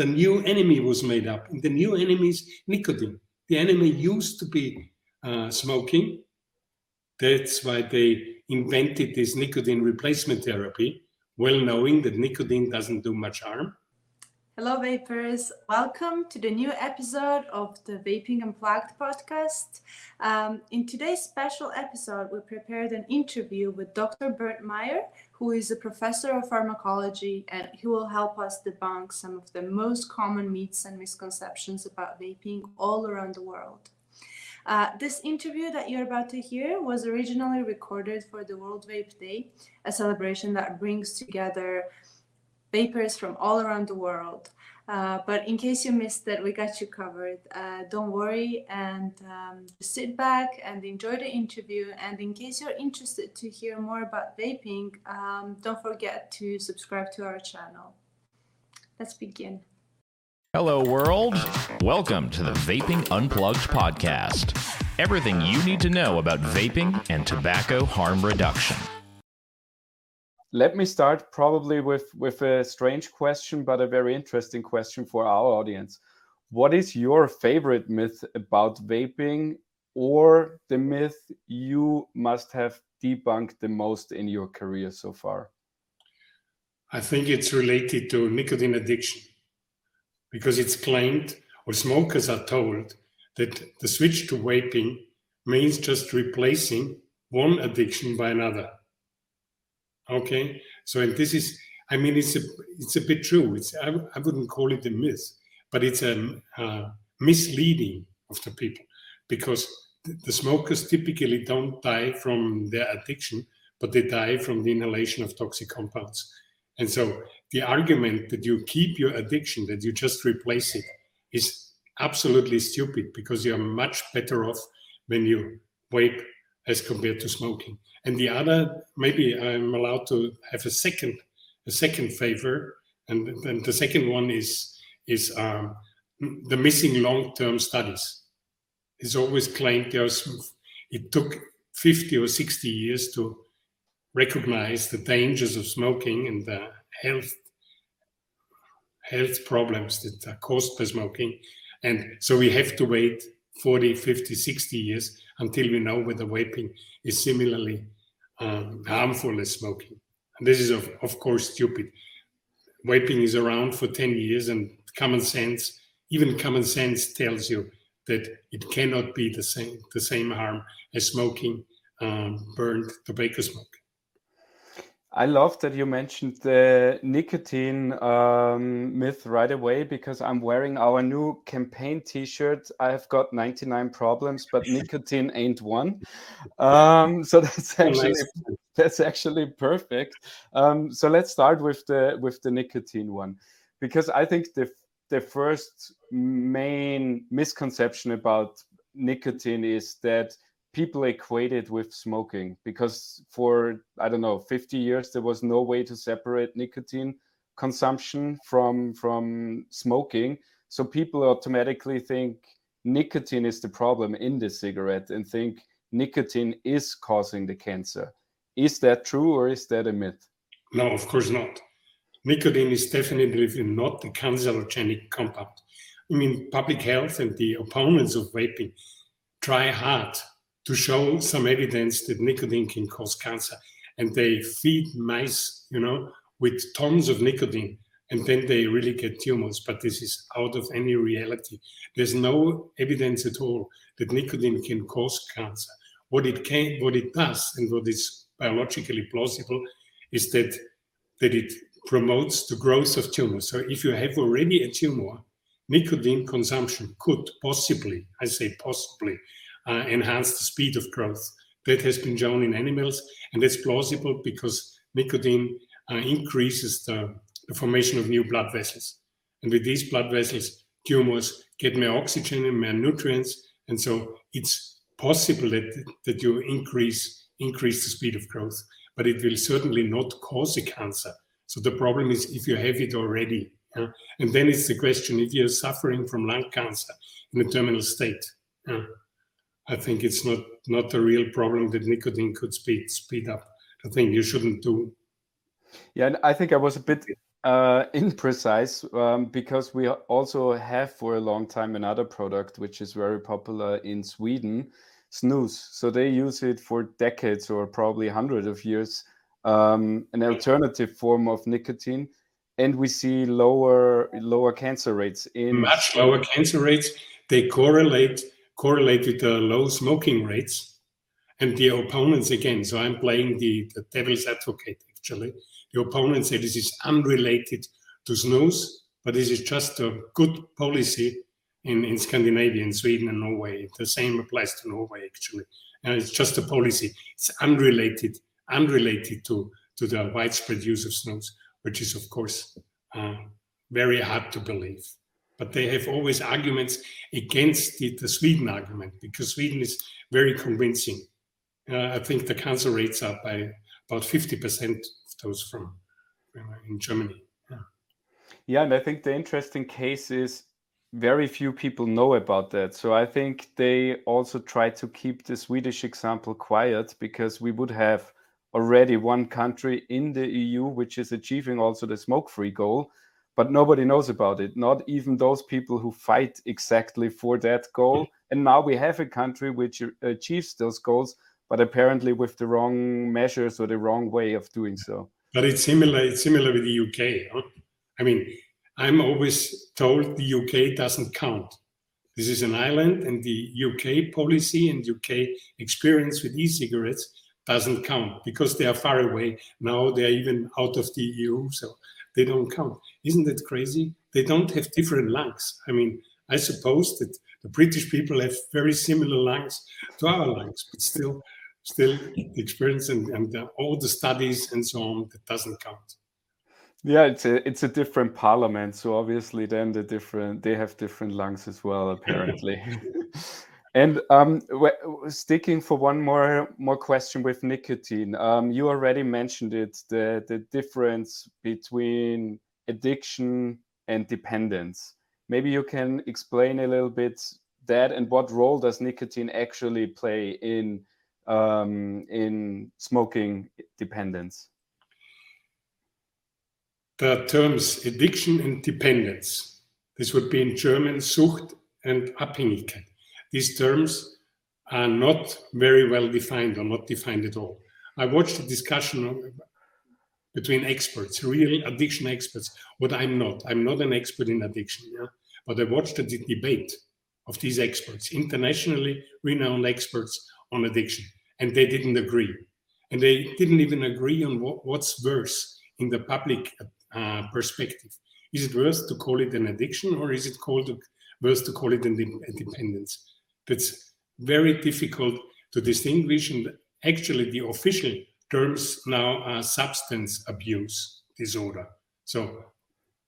the new enemy was made up. And the new enemy is nicotine. The enemy used to be uh, smoking. That's why they invented this nicotine replacement therapy, well knowing that nicotine doesn't do much harm. Hello, vapers. Welcome to the new episode of the Vaping Unplugged podcast. Um, in today's special episode, we prepared an interview with Dr. Bernd Mayer, who is a professor of pharmacology, and he will help us debunk some of the most common myths and misconceptions about vaping all around the world. Uh, this interview that you're about to hear was originally recorded for the World Vape Day, a celebration that brings together vapers from all around the world. Uh, but in case you missed it, we got you covered. Uh, don't worry and um, sit back and enjoy the interview. And in case you're interested to hear more about vaping, um, don't forget to subscribe to our channel. Let's begin. Hello, world. Welcome to the Vaping Unplugged podcast. Everything you need to know about vaping and tobacco harm reduction let me start probably with with a strange question but a very interesting question for our audience. What is your favorite myth about vaping or the myth you must have debunked the most in your career so far? I think it's related to nicotine addiction because it's claimed or smokers are told that the switch to vaping means just replacing one addiction by another Okay, so and this is, I mean, it's a it's a bit true. It's I, I wouldn't call it a myth, but it's a uh, misleading of the people because the smokers typically don't die from their addiction, but they die from the inhalation of toxic compounds. And so the argument that you keep your addiction, that you just replace it, is absolutely stupid because you're much better off when you vape as compared to smoking. And the other, maybe I'm allowed to have a second, a second favor, and then the second one is is um, the missing long-term studies. It's always claimed there's it took 50 or 60 years to recognize the dangers of smoking and the health health problems that are caused by smoking and so we have to wait 40 50 60 years until we know whether vaping is similarly um, harmful as smoking. And this is, of, of course, stupid. Vaping is around for 10 years, and common sense, even common sense tells you that it cannot be the same, the same harm as smoking um, burned tobacco smoke. I love that you mentioned the nicotine um, myth right away because I'm wearing our new campaign T-shirt. I've got 99 problems, but nicotine ain't one. Um, so that's actually that's actually perfect. Um, so let's start with the with the nicotine one because I think the the first main misconception about nicotine is that people equate it with smoking because for i don't know 50 years there was no way to separate nicotine consumption from from smoking. So people automatically think nicotine is the problem in the cigarette and think nicotine is causing the cancer. Is that true or is that a myth? No of course not. Nicotine is definitely not the cancerogenic compound. I mean public health and the opponents of vaping try hard to show some evidence that nicotine can cause cancer. And they feed mice, you know, with tons of nicotine, and then they really get tumors. But this is out of any reality. There's no evidence at all that nicotine can cause cancer. What it can, what it does, and what is biologically plausible, is that that it promotes the growth of tumors. So if you have already a tumor, nicotine consumption could possibly, I say possibly, uh, enhance the speed of growth. That has been shown in animals, and that's plausible because nicotine uh, increases the, the, formation of new blood vessels. And with these blood vessels, tumors get more oxygen and more nutrients, and so it's possible that, that you increase increase the speed of growth, but it will certainly not cause a cancer. So the problem is if you have it already. Yeah? And then it's the question if you're suffering from lung cancer in a terminal state. Yeah? I think it's not not a real problem that nicotine could speed speed up I think you shouldn't do. Yeah, and I think I was a bit uh, imprecise um, because we also have for a long time another product which is very popular in Sweden, snus. So they use it for decades or probably hundreds of years, um, an alternative form of nicotine, and we see lower lower cancer rates in much lower cancer rates. They correlate correlate with the low smoking rates and the opponents again. So I'm playing the, the devil's advocate actually. The opponents say this is unrelated to snus, but this is just a good policy in, in Scandinavia, in Sweden and Norway. The same applies to Norway actually. And it's just a policy. It's unrelated, unrelated to, to the widespread use of snus, which is of course uh, very hard to believe. But they have always arguments against the, the Sweden argument because Sweden is very convincing. Uh, I think the cancer rates are by about 50% of those from uh, in Germany. Yeah. yeah, and I think the interesting case is very few people know about that. So I think they also try to keep the Swedish example quiet because we would have already one country in the EU which is achieving also the smoke free goal but nobody knows about it not even those people who fight exactly for that goal. And now we have a country which achieves those goals but apparently with the wrong measures or the wrong way of doing so. But it's similar it's similar with the uk huh? i mean i'm always told the uk doesn't count. This is an island and the uk policy and uk experience with e-cigarettes doesn't count because they are far away. Now they're even out of the eu so they don't count. Isn't that crazy? They don't have different lungs. I mean, I suppose that the British people have very similar lungs to our lungs, but still, still the experience and, and the, all the studies and so on that doesn't count. Yeah, it's a it's a different parliament, so obviously then the different they have different lungs as well, apparently. And um, sticking for one more more question with nicotine, um, you already mentioned it the the difference between addiction and dependence. Maybe you can explain a little bit that and what role does nicotine actually play in um, in smoking dependence? The terms addiction and dependence. This would be in German Sucht and Abhängigkeit these terms are not very well defined or not defined at all. I watched a discussion between experts, real addiction experts, what I'm not. I'm not an expert in addiction, yeah? but I watched the debate of these experts, internationally renowned experts on addiction, and they didn't agree. And they didn't even agree on what, what's worse in the public uh, perspective. Is it worse to call it an addiction or is it called worse to call it an dependence? It's very difficult to distinguish. And actually, the official terms now are substance abuse disorder. So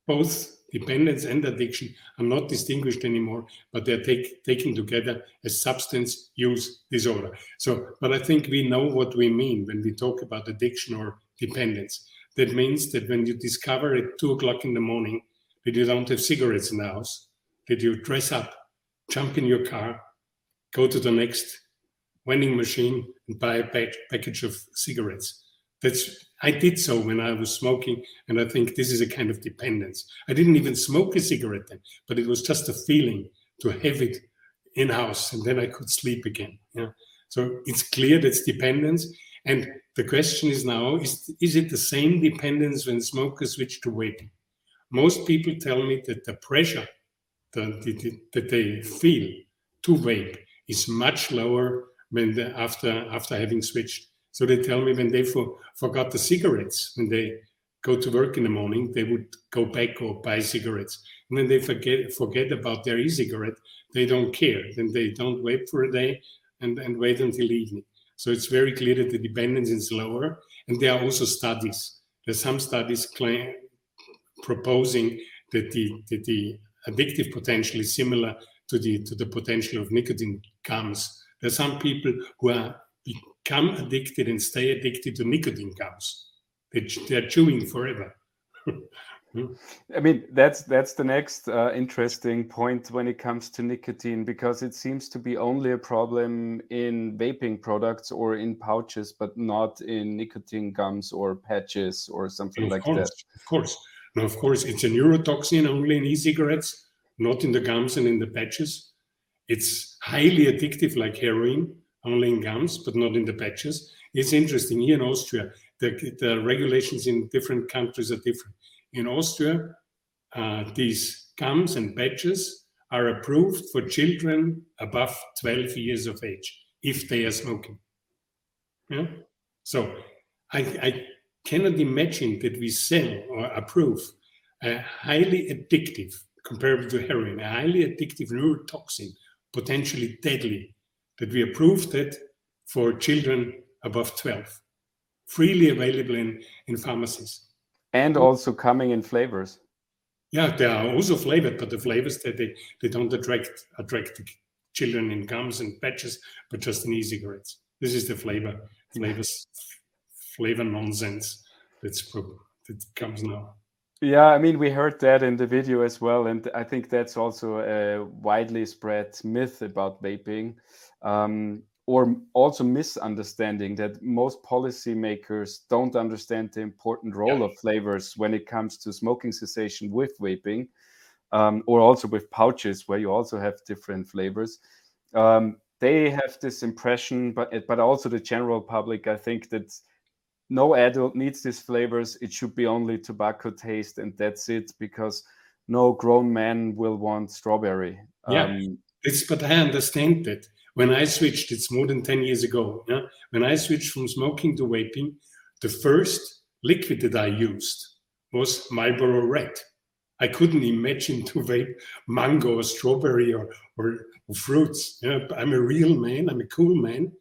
both dependence and addiction are not distinguished anymore, but they're take, taken together as substance use disorder. So, but I think we know what we mean when we talk about addiction or dependence. That means that when you discover at two o'clock in the morning that you don't have cigarettes in the house, that you dress up, jump in your car, go to the next vending machine and buy a pack, package of cigarettes. That's I did so when I was smoking, and I think this is a kind of dependence. I didn't even smoke a cigarette then, but it was just a feeling to have it in house, and then I could sleep again. Yeah. So it's clear that's dependence. And the question is now: is is it the same dependence when smokers switch to vaping? Most people tell me that the pressure that, that they feel to vape is much lower when the, after after having switched. So they tell me when they for, forgot the cigarettes, when they go to work in the morning, they would go back or buy cigarettes. And when they forget forget about their e-cigarette, they don't care. Then they don't wait for a day and, and wait until evening. So it's very clear that the dependence is lower. And there are also studies. There's some studies claim, proposing that the, that the addictive potential is similar to the to the potential of nicotine gums. There are some people who are become addicted and stay addicted to nicotine gums. They, they're chewing forever. I mean, that's that's the next uh, interesting point when it comes to nicotine because it seems to be only a problem in vaping products or in pouches, but not in nicotine gums or patches or something like course, that. Of course, Now, of course, it's a neurotoxin only in e-cigarettes, not in the gums and in the patches. It's highly addictive, like heroin, only in gums, but not in the patches. It's interesting. Here in Austria, the, the regulations in different countries are different. In Austria, uh, these gums and patches are approved for children above 12 years of age if they are smoking. Yeah? So I, I cannot imagine that we sell or approve a highly addictive, comparable to heroin, a highly addictive neurotoxin, potentially deadly, that we approved it for children above 12, freely available in, in pharmacies. And also coming in flavors. Yeah, they are also flavored, but the flavors that they, they don't attract attract the children in gums and patches, but just in e-cigarettes. This is the flavor, flavors, flavor nonsense that's that comes now. Yeah, I mean, we heard that in the video as well, and I think that's also a widely spread myth about vaping, um, or also misunderstanding that most policymakers don't understand the important role yeah. of flavors when it comes to smoking cessation with vaping, um, or also with pouches where you also have different flavors. Um, they have this impression, but but also the general public, I think that no adult needs these flavors. It should be only tobacco taste, and that's it. Because no grown man will want strawberry. Yeah, um, it's but I understand that. When I switched, it's more than ten years ago. Yeah, when I switched from smoking to vaping, the first liquid that I used was Marlboro Red. I couldn't imagine to vape mango or strawberry or, or, or fruits. Yeah, I'm a real man. I'm a cool man,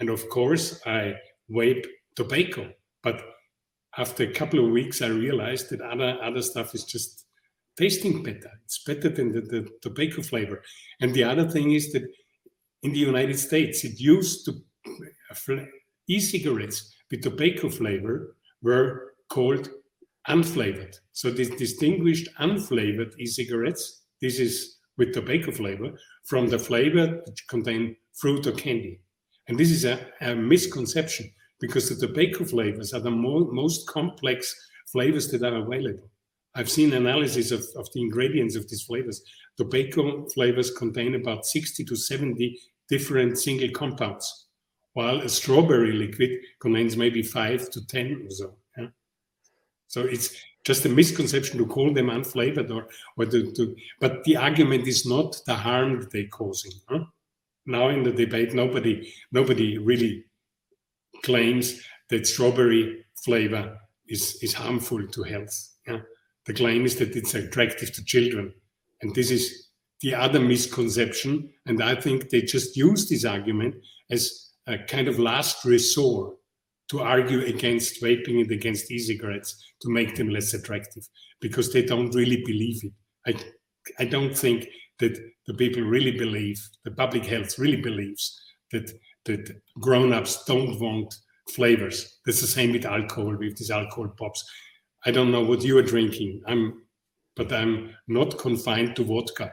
and of course I vape tobacco. But after a couple of weeks, I realized that other other stuff is just tasting better. It's better than the, the tobacco flavor. And the other thing is that in the United States, it used to uh, e-cigarettes with tobacco flavor were called unflavored. So this distinguished unflavored e-cigarettes, this is with tobacco flavor, from the flavor which contain fruit or candy. And this is a, a misconception because the tobacco flavors are the mo- most complex flavors that are available. I've seen analysis of, of the ingredients of these flavors. Tobacco flavors contain about 60 to 70 different single compounds, while a strawberry liquid contains maybe five to 10 or so. Yeah? So it's just a misconception to call them unflavored or, or to, to, but the argument is not the harm that they're causing. Huh? Now in the debate, nobody nobody really claims that strawberry flavor is, is harmful to health. Yeah? The claim is that it's attractive to children. And this is the other misconception. And I think they just use this argument as a kind of last resort to argue against vaping and against e-cigarettes to make them less attractive because they don't really believe it. I, I don't think that the people really believe, the public health really believes that that grown-ups don't want flavors. That's the same with alcohol, with these alcohol pops. I don't know what you are drinking. I'm, but I'm not confined to vodka.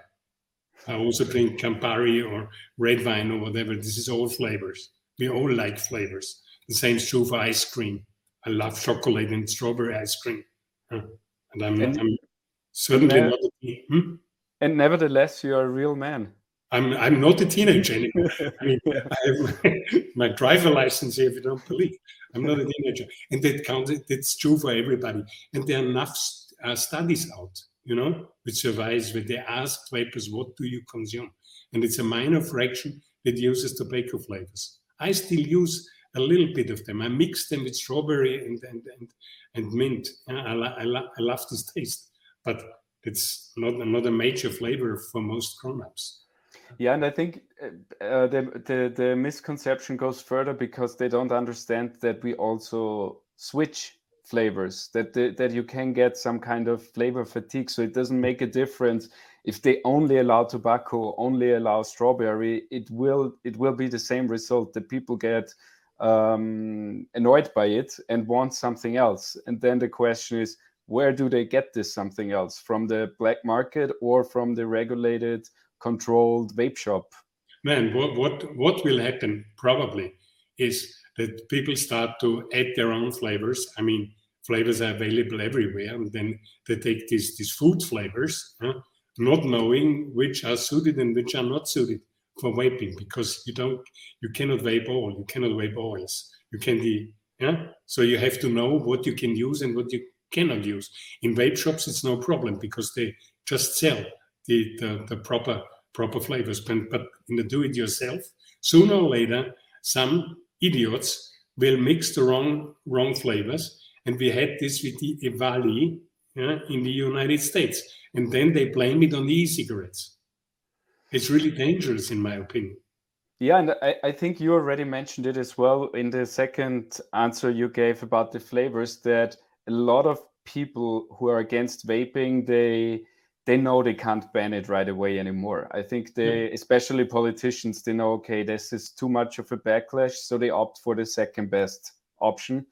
I also drink Campari or red wine or whatever. This is all flavors. We all like flavors. The same is true for ice cream. I love chocolate and strawberry ice cream. And I'm, and, I'm certainly and, not. A, hmm? And nevertheless, you're a real man. I'm I'm not a teenager anymore. I mean, I have my, driver license here, if you don't believe. I'm not a teenager, and that counts. That's true for everybody. And there are enough uh, studies out, you know, with surveys where they ask vapers, "What do you consume?" And it's a minor fraction that uses tobacco flavors. I still use a little bit of them. I mix them with strawberry and and and, and mint. I, I, I love this taste, but it's not, not a major flavor for most grown-ups. Yeah, and I think uh, uh, the, the the misconception goes further because they don't understand that we also switch flavors that the, that you can get some kind of flavor fatigue. So it doesn't make a difference if they only allow tobacco only allow strawberry it will it will be the same result. That people get um, annoyed by it and want something else. And then the question is where do they get this something else? From the black market or from the regulated controlled vape shop. Man, what what what will happen probably is that people start to add their own flavors. I mean, flavors are available everywhere, and then they take these these food flavors, not knowing which are suited and which are not suited for vaping because you don't you cannot vape all you cannot vape oils you can be yeah so you have to know what you can use and what you cannot use in vape shops it's no problem because they just sell the the, the proper proper flavors but, but in the do it yourself sooner or later some idiots will mix the wrong wrong flavors. And we had this with the EVALI yeah, in the united states. And then they blame it on the e-cigarettes. It's really dangerous in my opinion. Yeah and I, I think you already mentioned it as well in the second answer you gave about the flavors that a lot of people who are against vaping they they know they can't ban it right away anymore i think they yeah. especially politicians they know okay this is too much of a backlash so they opt for the second best option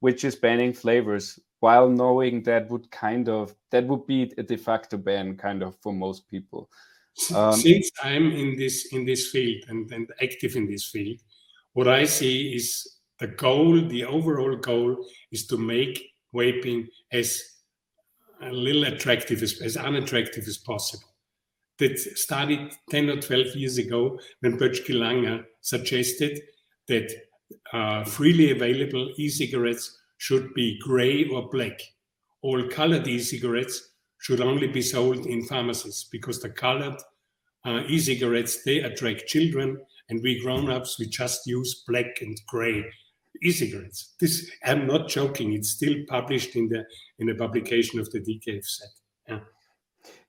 which is banning flavors while knowing that would kind of that would be a de facto ban kind of for most people um, Since I'm in this in this field and, and active in this field, what I see is the goal, the overall goal is to make vaping as a little attractive as, as unattractive as possible. That started 10 or 12 years ago when Pötschke-Langer suggested that uh, freely available e-cigarettes should be gray or black. All colored e-cigarettes should only be sold in pharmacies because the colored uh, e-cigarettes they attract children and we grown-ups we just use black and gray e-cigarettes. This i'm not joking it's still published in the in the publication of the dkfz yeah.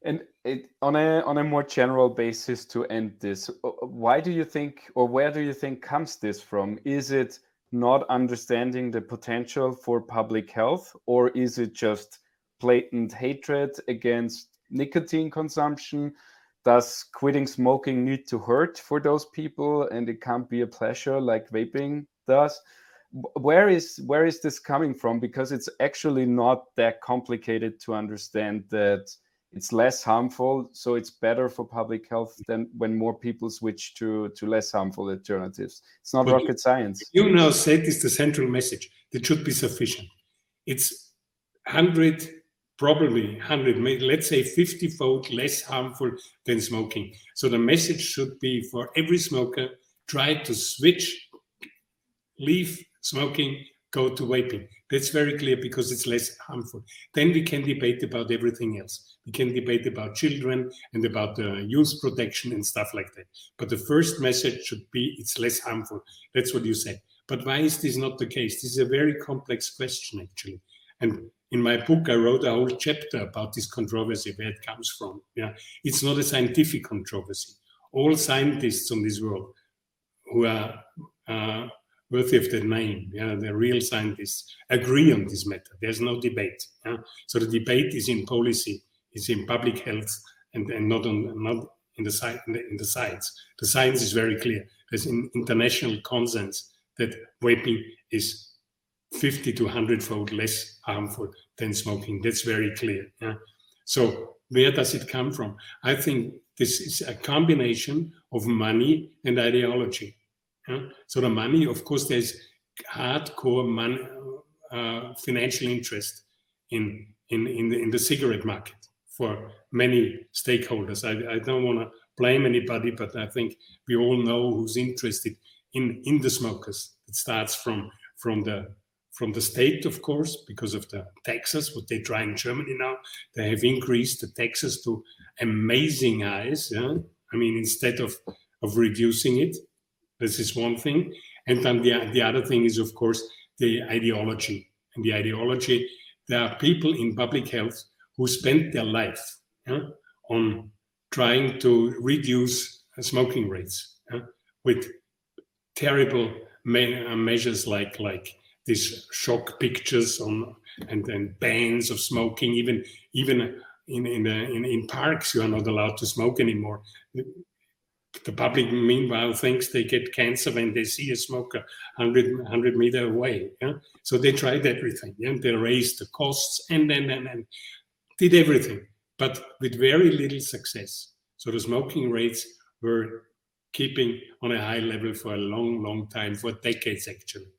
And it, on a on a more general basis to end this uh, why do you think or where do you think comes this from? Is it not understanding the potential for public health or is it just blatant hatred against nicotine consumption? Does quitting smoking need to hurt for those people and it can't be a pleasure like vaping does where is where is this coming from? Because it's actually not that complicated to understand that it's less harmful so it's better for public health than when more people switch to to less harmful alternatives. It's not but rocket science. you now said is the central message that should be sufficient. It's 100 probably 100, let's say 50 fold less harmful than smoking. So the message should be for every smoker try to switch, leave smoking, go to vaping. That's very clear because it's less harmful. Then we can debate about everything else. We can debate about children and about the youth protection and stuff like that. But the first message should be it's less harmful. That's what you said. But why is this not the case? This is a very complex question, actually. And in my book, I wrote a whole chapter about this controversy, where it comes from. Yeah, it's not a scientific controversy. All scientists on this world who are uh, worthy of the name, yeah, the real scientists, agree on this matter. There's no debate. Yeah? So the debate is in policy, is in public health, and, and not on not in the, in the in the science. The science is very clear. There's an international consensus that vaping is 50 to 100 fold less harmful than smoking. That's very clear. Yeah? So where does it come from? I think this is a combination of money and ideology. Yeah? So the money, of course, there's hardcore money, uh, financial interest in in in the, in the cigarette market for many stakeholders. I, I don't want to blame anybody, but I think we all know who's interested in in the smokers. It starts from from the from the state, of course, because of the taxes, what they try in Germany now. They have increased the taxes to amazing highs. Yeah? I mean, instead of, of reducing it, this is one thing. And then the, the other thing is, of course, the ideology. And the ideology, there are people in public health who spend their life yeah, on trying to reduce smoking rates yeah, with terrible me- uh, measures like, like these shock pictures on and then bans of smoking even even in in, uh, in in parks you are not allowed to smoke anymore the public meanwhile thinks they get cancer when they see a smoker 100 100 meter away yeah? so they tried everything yeah? they raised the costs and then and, and did everything but with very little success so the smoking rates were keeping on a high level for a long long time for decades actually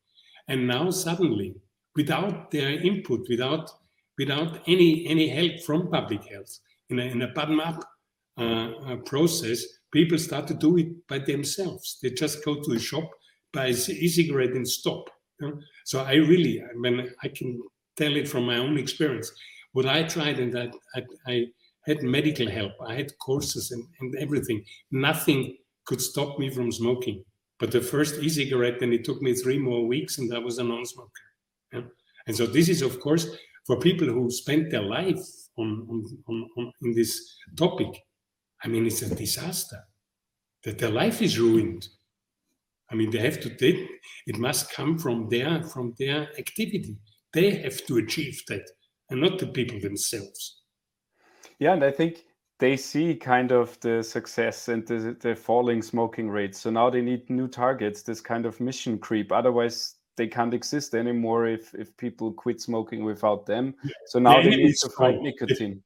and now suddenly, without their input, without without any any help from public health in a, in a bottom up uh, uh, process, people start to do it by themselves. They just go to a shop, buy an e-cigarette, and stop. So I really, I mean, I can tell it from my own experience. What I tried, and I, I, I had medical help, I had courses and, and everything. Nothing could stop me from smoking. But the first e-cigarette, and it took me three more weeks, and I was a non-smoker. And so this is, of course, for people who spent their life on, on, on, on in this topic. I mean, it's a disaster that their life is ruined. I mean, they have to. They, it must come from their from their activity. They have to achieve that, and not the people themselves. Yeah, and I think they see kind of the success and the, the falling smoking rates. So now they need new targets, this kind of mission creep. Otherwise, they can't exist anymore if, if people quit smoking without them. So now the they need to fight nicotine.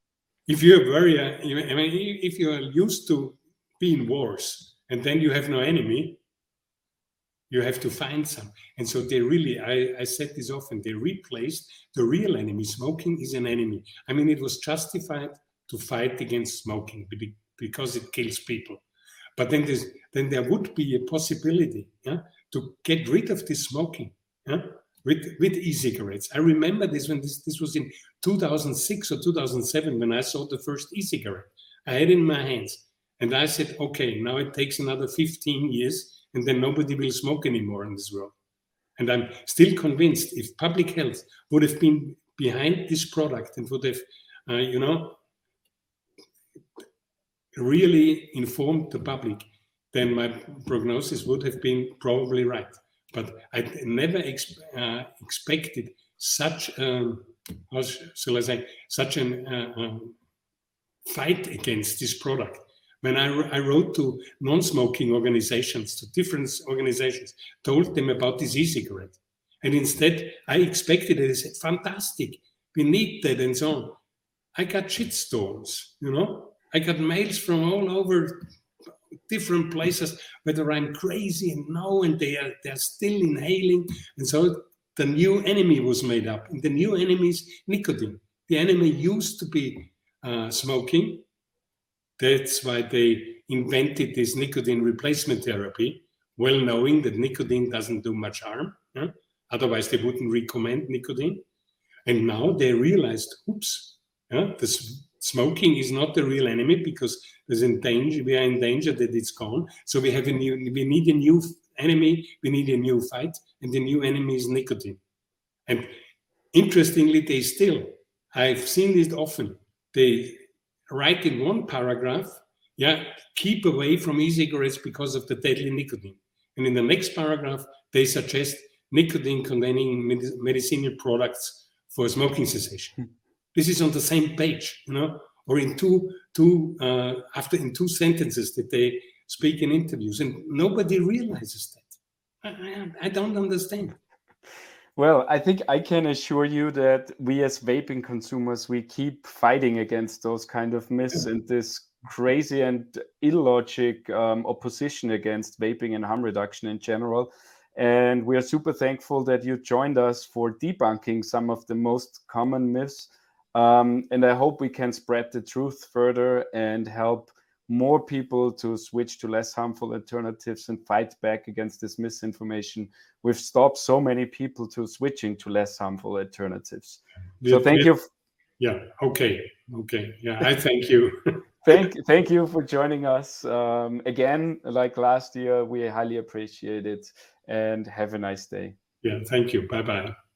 If you're very, uh, I mean, if you are used to being wars and then you have no enemy, you have to find some. And so they really, I, I said this often, they replaced the real enemy. Smoking is an enemy. I mean, it was justified to fight against smoking because it kills people. But then, then there would be a possibility yeah, to get rid of this smoking yeah, with, with e-cigarettes. I remember this when this, this was in 2006 or 2007 when I saw the first e-cigarette. I had in my hands. And I said, okay, now it takes another 15 years and then nobody will smoke anymore in this world. And I'm still convinced if public health would have been behind this product and would have, uh, you know, really informed the public, then my prognosis would have been probably right. But I never ex- uh, expected such, um, how shall I say, such a uh, um, fight against this product. When I, I wrote to non-smoking organizations, to different organizations, told them about this e-cigarette, and instead I expected it. I said, "Fantastic, we need that," and so on. I got shitstorms, you know. I got mails from all over different places whether I'm crazy and no, and they are they're still inhaling. And so the new enemy was made up. And the new enemy is nicotine. The enemy used to be uh, smoking. That's why they invented this nicotine replacement therapy, well knowing that nicotine doesn't do much harm. Otherwise, they wouldn't recommend nicotine. And now they realized, oops, yeah, smoking is not the real enemy because there's in danger we are in danger that it's gone so we have a new we need a new enemy we need a new fight and the new enemy is nicotine. And interestingly they still i've seen this often. They write in one paragraph yeah keep away from e-cigarettes because of the deadly nicotine. And in the next paragraph they suggest nicotine containing medicinal products for smoking cessation. Hmm. This is on the same page, you know, or in two two uh, after in two sentences that they speak in interviews, and nobody realizes that. I, I, don't understand. Well, I think I can assure you that we as vaping consumers, we keep fighting against those kind of myths and this crazy and illogic um, opposition against vaping and harm reduction in general. And we are super thankful that you joined us for debunking some of the most common myths um, and I hope we can spread the truth further and help more people to switch to less harmful alternatives and fight back against this misinformation. We've stopped so many people to switching to less harmful alternatives. so thank you. Yeah. Okay. Okay. Yeah. I thank you. thank thank you for joining us um, again. Like last year, we highly appreciate it and have a nice day. Yeah. Thank you. Bye bye.